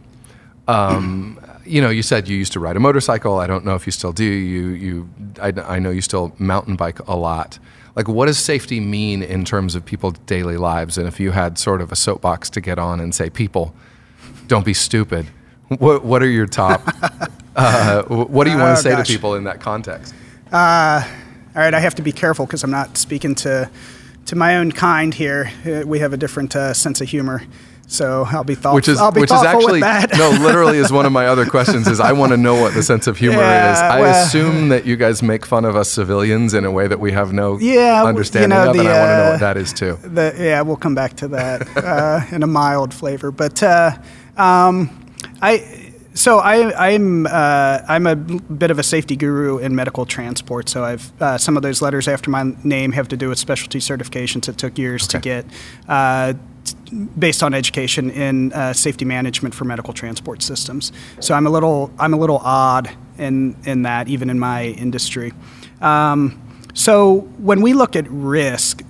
Um, you know, you said you used to ride a motorcycle. I don't know if you still do. You, you, I, I know you still mountain bike a lot. Like, what does safety mean in terms of people's daily lives? And if you had sort of a soapbox to get on and say, people, don't be stupid. What, what are your top? Uh, what do you want Oh, to say gosh. to people in that context? All right, I have to be careful because I'm not speaking to to my own kind here. Uh, we have a different uh, sense of humor, so I'll be thoughtful. which is I'll be which is actually no literally is one of my other questions is i want to know what the sense of humor Yeah, is i well- assume that you guys make fun of us civilians in a way that we have no Yeah, understanding you know, of and i want to know uh, what that is too The, yeah, we'll come back to that uh, in a mild flavor. But uh, um, I, so I, I'm uh, I'm a bit of a safety guru in medical transport. So I've uh, some of those letters after my name have to do with specialty certifications. It took years to get. Uh, Based on education in uh, safety management for medical transport systems, so I'm a little I'm a little odd in in that even in my industry. Um, so when we look at risk,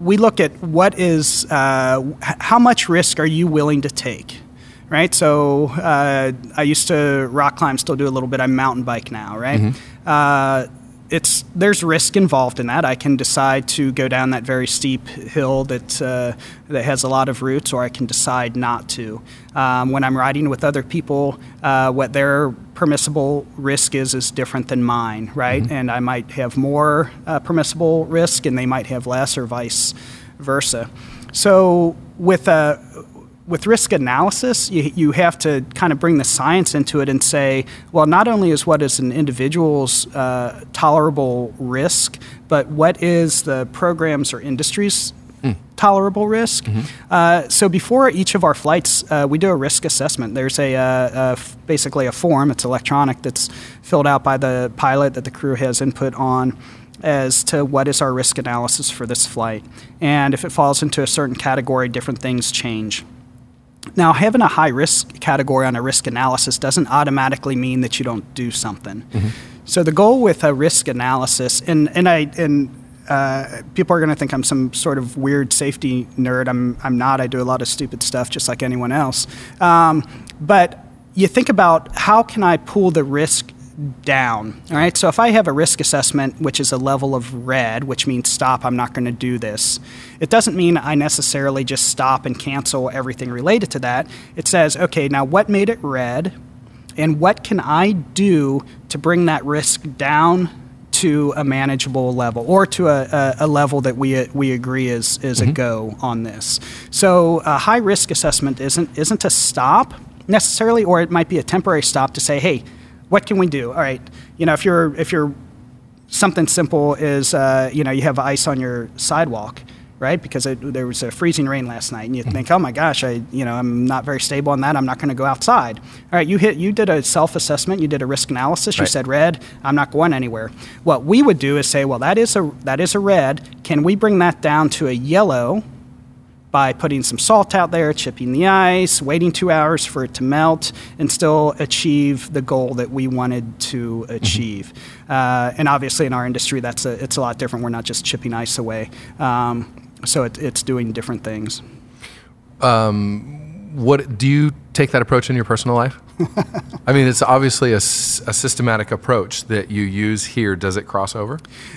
we look at what is uh, how much risk are you willing to take right? So uh, i used to rock climb still do a little bit. I mountain bike now right? Uh, it's there's risk involved in that. I can decide to go down that very steep hill that uh, that has a lot of roots or i can decide not to. Um, when i'm riding with other people uh, what their permissible risk is is different than mine right? And i might have more uh, permissible risk and they might have less or vice versa. So with a with risk analysis, you, you have to kind of bring the science into it and say, well, not only is what is an individual's uh, tolerable risk, but what is the program's or industry's tolerable risk. Mm-hmm. Uh, so before each of our flights, uh, we do a risk assessment. There's a, uh, basically a form. It's electronic that's filled out by the pilot that the crew has input on as to what is our risk analysis for this flight. And if it falls into a certain category, different things change. Now, having a high risk category on a risk analysis doesn't automatically mean that you don't do something. Mm-hmm. So the goal with a risk analysis, and, and I and uh, people are going to think I'm some sort of weird safety nerd. I'm, I'm not. I do a lot of stupid stuff just like anyone else. Um, but you think about how can I pull the risk down. All right, so if I have a risk assessment, which is a level of red, which means stop, I'm not going to do this, it doesn't mean I necessarily just stop and cancel everything related to that. It says, okay, now what made it red, and what can I do to bring that risk down to a manageable level or to a, a, a level that we, we agree is, is mm-hmm. a go on this. So a high risk assessment isn't, isn't a stop necessarily, or it might be a temporary stop to say, hey, what can we do? All right, you know, if you're, if you're something simple is, uh, you know, you have ice on your sidewalk, right? Because it, there was a freezing rain last night, and you think, oh my gosh, I, you know, I'm not very stable on that. I'm not going to go outside. All right, you hit, you did a self-assessment, you did a risk analysis. You said red. I'm not going anywhere. What we would do is say, well, that is a that is a red. Can we bring that down to a yellow? By putting some salt out there, chipping the ice, waiting two hours for it to melt, and still achieve the goal that we wanted to mm-hmm. achieve. Mm-hmm. Uh, and obviously, in our industry, that's a, it's a lot different. We're not just chipping ice away. Um, so it, it's doing different things. Um, what do you take that approach in your personal life? I mean, it's obviously a, a, systematic approach that you use here. Does it cross over?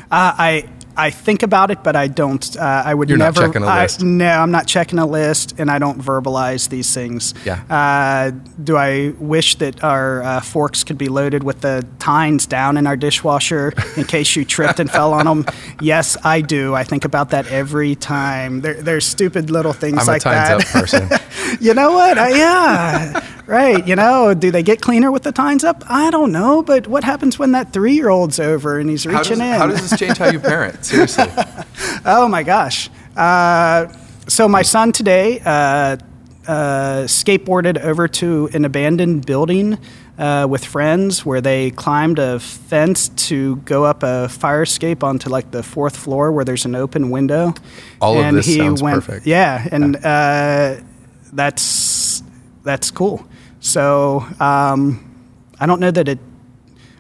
Uh, I I think about it, but I don't. Uh, I would You're never. Not checking a list. I, no, I'm not checking a list, and I don't verbalize these things. Yeah. Uh, do I wish that our uh, forks could be loaded with the tines down in our dishwasher in case you tripped and fell on them? Yes, I do. I think about that every time. There, there's stupid little things I'm like that. A tines up person. you know what? I, yeah. right. You know, do they get cleaner with the tines up? I don't know. But what happens when that three year old's over and he's reaching how does, in? How does this change how you parent? Seriously. oh my gosh. Uh, so my son today uh, uh, skateboarded over to an abandoned building uh, with friends where they climbed a fence to go up a fire escape onto like the fourth floor where there's an open window. All and of this he sounds went, perfect. Yeah, and uh, that's that's cool. So um, I don't know that it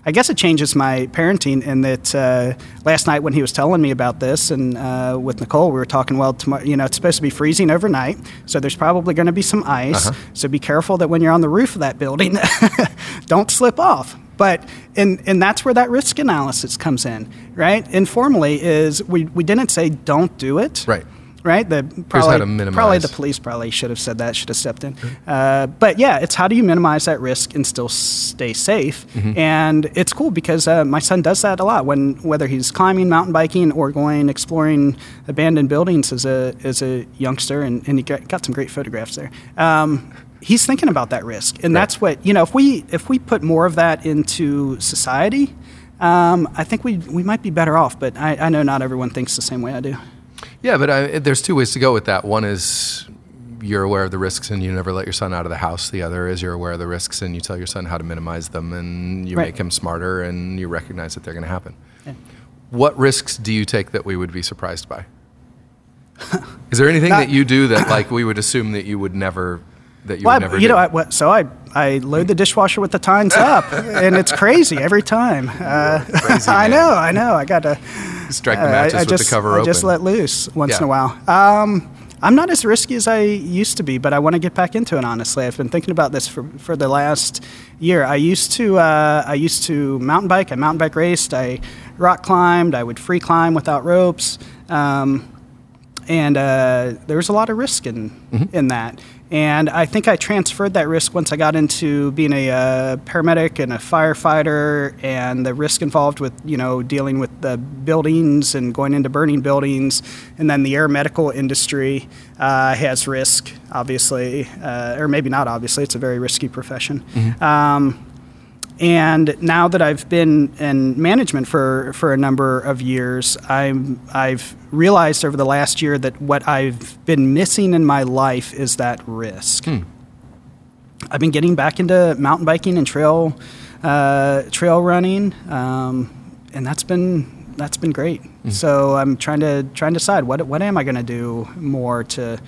I guess it changes my parenting in that uh, last night when he was telling me about this and uh, with Nicole, we were talking, well, tomorrow, you know, it's supposed to be freezing overnight, so there's probably going to be some ice. Uh-huh. So be careful that when you're on the roof of that building, don't slip off. But and and that's where that risk analysis comes in, right? Informally is we, we didn't say don't do it. Right right? The probably, probably the police probably should have said that, should have stepped in. Mm-hmm. Uh, but yeah, it's how do you minimize that risk and still stay safe? Mm-hmm. And it's cool because uh, my son does that a lot when whether he's climbing, mountain biking, or going exploring abandoned buildings as a as a youngster, and, and he got some great photographs there. Um, he's thinking about that risk, and right. that's what you know. If we if we put more of that into society. Um, I think we, we might be better off, but I, I know not everyone thinks the same way I do. Yeah, but I, there's two ways to go with that. One is you're aware of the risks and you never let your son out of the house. The other is you're aware of the risks and you tell your son how to minimize them and you right. make him smarter and you recognize that they're going to happen. Yeah. What risks do you take that we would be surprised by? is there anything Not, that you do that like we would assume that you would never that you well, would never you do? know I, so I I load the dishwasher with the tines up and it's crazy every time. Uh, I know, I know. I got to strike the mattress I, I with just, the cover I open. just let loose once yeah. in a while. Um, I'm not as risky as I used to be, but I want to get back into it. Honestly, I've been thinking about this for, for the last year. I used to uh, I used to mountain bike. I mountain bike raced. I rock climbed. I would free climb without ropes. Um, and uh, there was a lot of risk in in that. And I think I transferred that risk once I got into being a uh, paramedic and a firefighter, and the risk involved with you know dealing with the buildings and going into burning buildings, and then the air medical industry uh, has risk, obviously, uh, or maybe not obviously. It's a very risky profession. Um, and now that I've been in management for, for a number of years, I'm, I've realized over the last year that what I've been missing in my life is that risk. I've been getting back into mountain biking and trail, uh, trail running, um, and that's been, that's been great. So I'm trying to, trying to decide what, what am I going to do more to,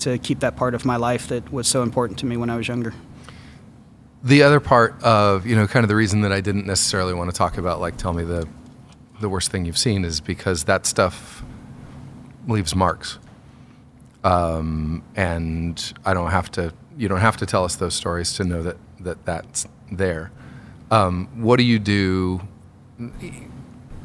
to keep that part of my life that was so important to me when I was younger. The other part of, you know, kind of the reason that I didn't necessarily want to talk about, like, tell me the, the worst thing you've seen is because that stuff leaves marks. Um, and I don't have to, you don't have to tell us those stories to know that, that that's there. Um, what do you do?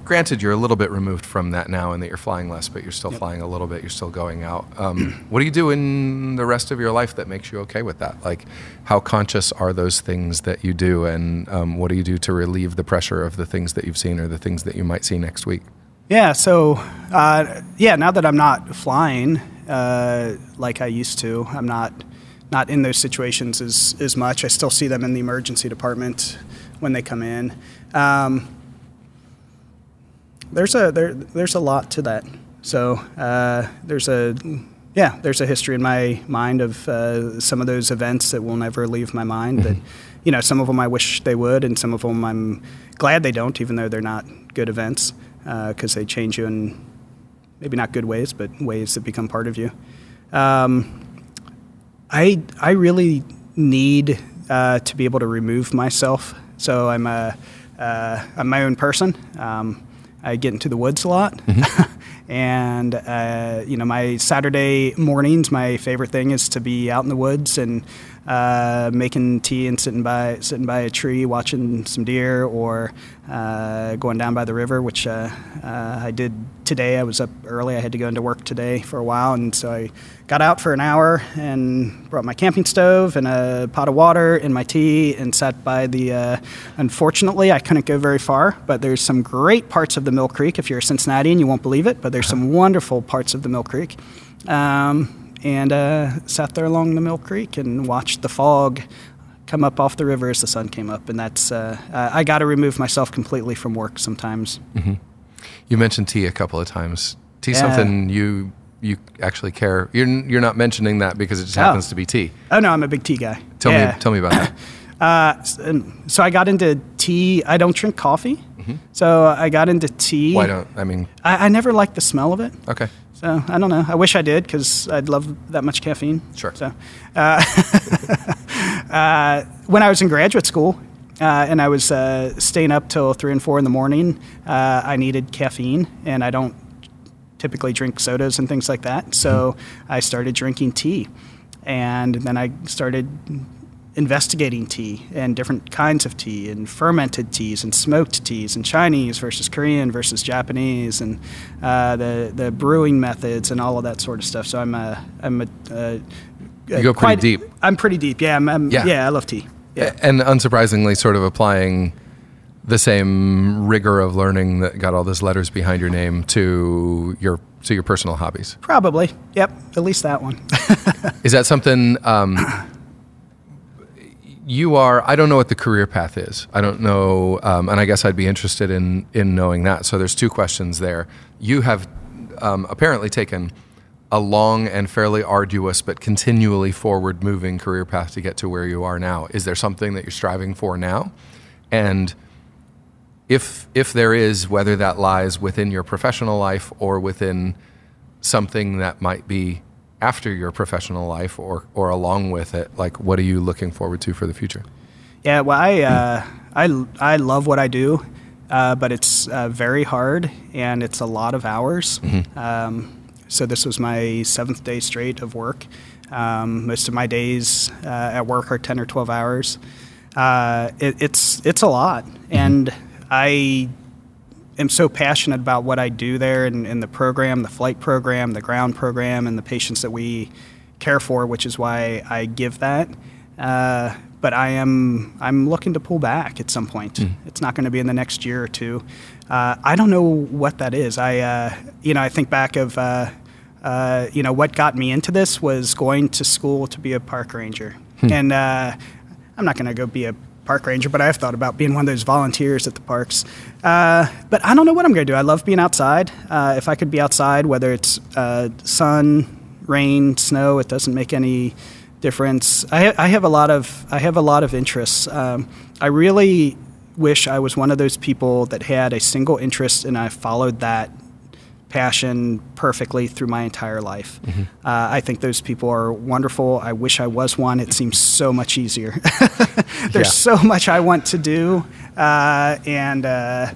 Granted, you're a little bit removed from that now and that you're flying less, but you're still flying a little bit. You're still going out. Um, what do you do in the rest of your life that makes you okay with that? Like, how conscious are those things that you do, and um, what do you do to relieve the pressure of the things that you've seen or the things that you might see next week? Yeah, so uh, yeah, now that I'm not flying uh, like I used to, I'm not not in those situations as as much. I still see them in the emergency department when they come in. Um, there's a there, there's a lot to that. So uh, there's a yeah, there's a history in my mind of uh, some of those events that will never leave my mind. That you know, some of them I wish they would, and some of them I'm glad they don't, even though they're not good events because they change you in maybe not good ways, but ways that become part of you. Um, I I really need uh, to be able to remove myself. So I'm a uh, I'm my own person. Um, I get into the woods a lot, and uh, you know my Saturday mornings. My favorite thing is to be out in the woods and uh, making tea and sitting by sitting by a tree, watching some deer, or uh, going down by the river, which uh, uh, I did today. I was up early. I had to go into work today for a while, and so I got out for an hour and brought my camping stove and a pot of water and my tea and sat by the. Uh, unfortunately, I couldn't go very far, but there's some great parts of the Mill Creek. If you're a Cincinnatian, you won't believe it, but there's some wonderful parts of the Mill Creek. Um, and uh, sat there along the Mill Creek and watched the fog come up off the river as the sun came up. And that's uh, I got to remove myself completely from work sometimes. You mentioned tea a couple of times. Tea Yeah. something you you actually care. You're you're not mentioning that because it just happens to be tea. Oh no, I'm a big tea guy. Tell Yeah. me tell me about that. Uh, so I got into tea. I don't drink coffee, so I got into tea. Mm-hmm. Why don't I mean? I, I never liked the smell of it. Okay. So I don't know. I wish I did because I'd love that much caffeine. Sure. So, uh, uh, when I was in graduate school uh, and I was uh, staying up till three and four in the morning, uh, I needed caffeine, and I don't typically drink sodas and things like that. So I started drinking tea, and then I started investigating tea and different kinds of tea and fermented teas and smoked teas and Chinese versus Korean versus Japanese and uh, the the brewing methods and all of that sort of stuff. So I'm a I'm a, uh, You go pretty quite- deep. I'm pretty deep. Yeah, I'm, I'm- Yeah. yeah. I love tea. Yeah. And unsurprisingly, sort of applying the same rigor of learning that got all those letters behind your name to your to your personal hobbies. Probably. Yep. At least that one. Is that something um, you are? I don't know what the career path is. I don't know, um, and I guess I'd be interested in in knowing that. So there's two questions there. You have um, apparently taken a long and fairly arduous but continually forward moving career path to get to where you are now. Is there something that you're striving for now? And if if there is, whether that lies within your professional life or within something that might be after your professional life or or along with it, like what are you looking forward to for the future? Yeah, well, I uh, I I love what I do, uh, but it's uh, very hard and it's a lot of hours. Um, so this was my seventh day straight of work. Um, most of my days uh, at work are ten or twelve hours. Uh, it, it's it's a lot, and I am so passionate about what I do there and, and the program, the flight program, the ground program, and the patients that we care for, which is why I give that. Uh, but I am I'm looking to pull back at some point. Mm. It's not going to be in the next year or two. Uh, I don't know what that is. I uh, you know I think back of uh, uh you know what got me into this was going to school to be a park ranger, hmm. and uh, I'm not going to go be a park ranger, but I have thought about being one of those volunteers at the parks. Uh, but I don't know what I'm going to do. I love being outside. if I could be outside, whether it's sun, rain, snow, it doesn't make any difference. I, ha- I have a lot of I have a lot of interests. Um, I really wish I was one of those people that had a single interest and I followed that passion perfectly through my entire life. Mm-hmm. Uh, I think those people are wonderful. I wish I was one. It seems so much easier. There's yeah. so much I want to do, uh, and uh,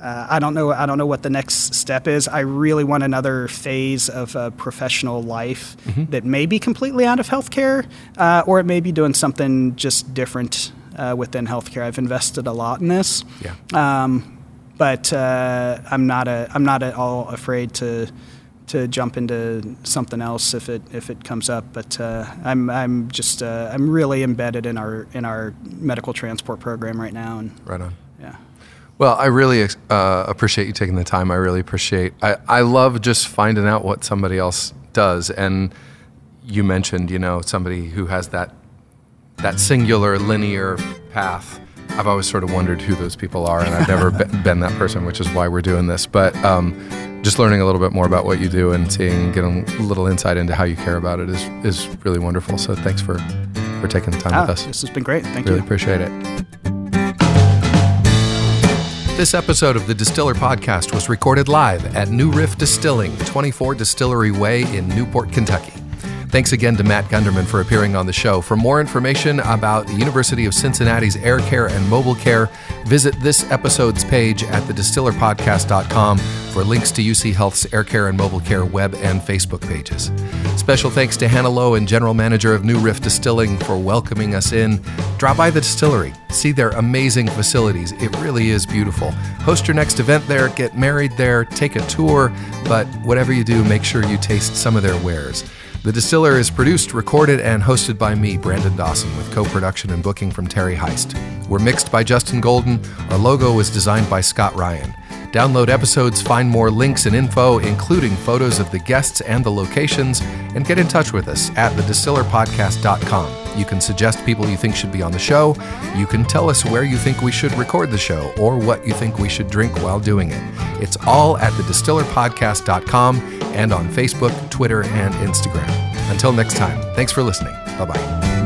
uh, I don't know. I don't know what the next step is. I really want another phase of a professional life mm-hmm. that may be completely out of healthcare, uh, or it may be doing something just different uh, within healthcare. I've invested a lot in this, yeah. Um, but uh, I'm not a. I'm not at all afraid to to jump into something else if it if it comes up. But uh, I'm I'm just uh, I'm really embedded in our in our medical transport program right now. And right on. Yeah. Well, I really uh, appreciate you taking the time. I really appreciate. I, I love just finding out what somebody else does. And you mentioned, you know, somebody who has that that singular linear path. I've always sort of wondered who those people are, and I've never been that person, which is why we're doing this. But um, just learning a little bit more about what you do and seeing, getting a little insight into how you care about it is is really wonderful. So thanks for for taking the time ah, with us. This has been great. Thank really you. Really appreciate it. This episode of the Distiller Podcast was recorded live at New Riff Distilling, 24 Distillery Way in Newport, Kentucky. Thanks again to Matt Gunderman for appearing on the show. For more information about the University of Cincinnati's air care and mobile care, visit this episode's page at thedistillerpodcast.com for links to UC Health's air care and mobile care web and Facebook pages. Special thanks to Hannah Lowe and General Manager of New Riff Distilling for welcoming us in. Drop by the distillery, see their amazing facilities. It really is beautiful. Host your next event there, get married there, take a tour, but whatever you do, make sure you taste some of their wares. The Distiller is produced, recorded, and hosted by me, Brandon Dawson, with co production and booking from Terry Heist. We're mixed by Justin Golden. Our logo was designed by Scott Ryan. Download episodes, find more links and info, including photos of the guests and the locations, and get in touch with us at thedistillerpodcast.com. You can suggest people you think should be on the show. You can tell us where you think we should record the show or what you think we should drink while doing it. It's all at thedistillerpodcast.com and on Facebook, Twitter, and Instagram. Until next time, thanks for listening. Bye bye.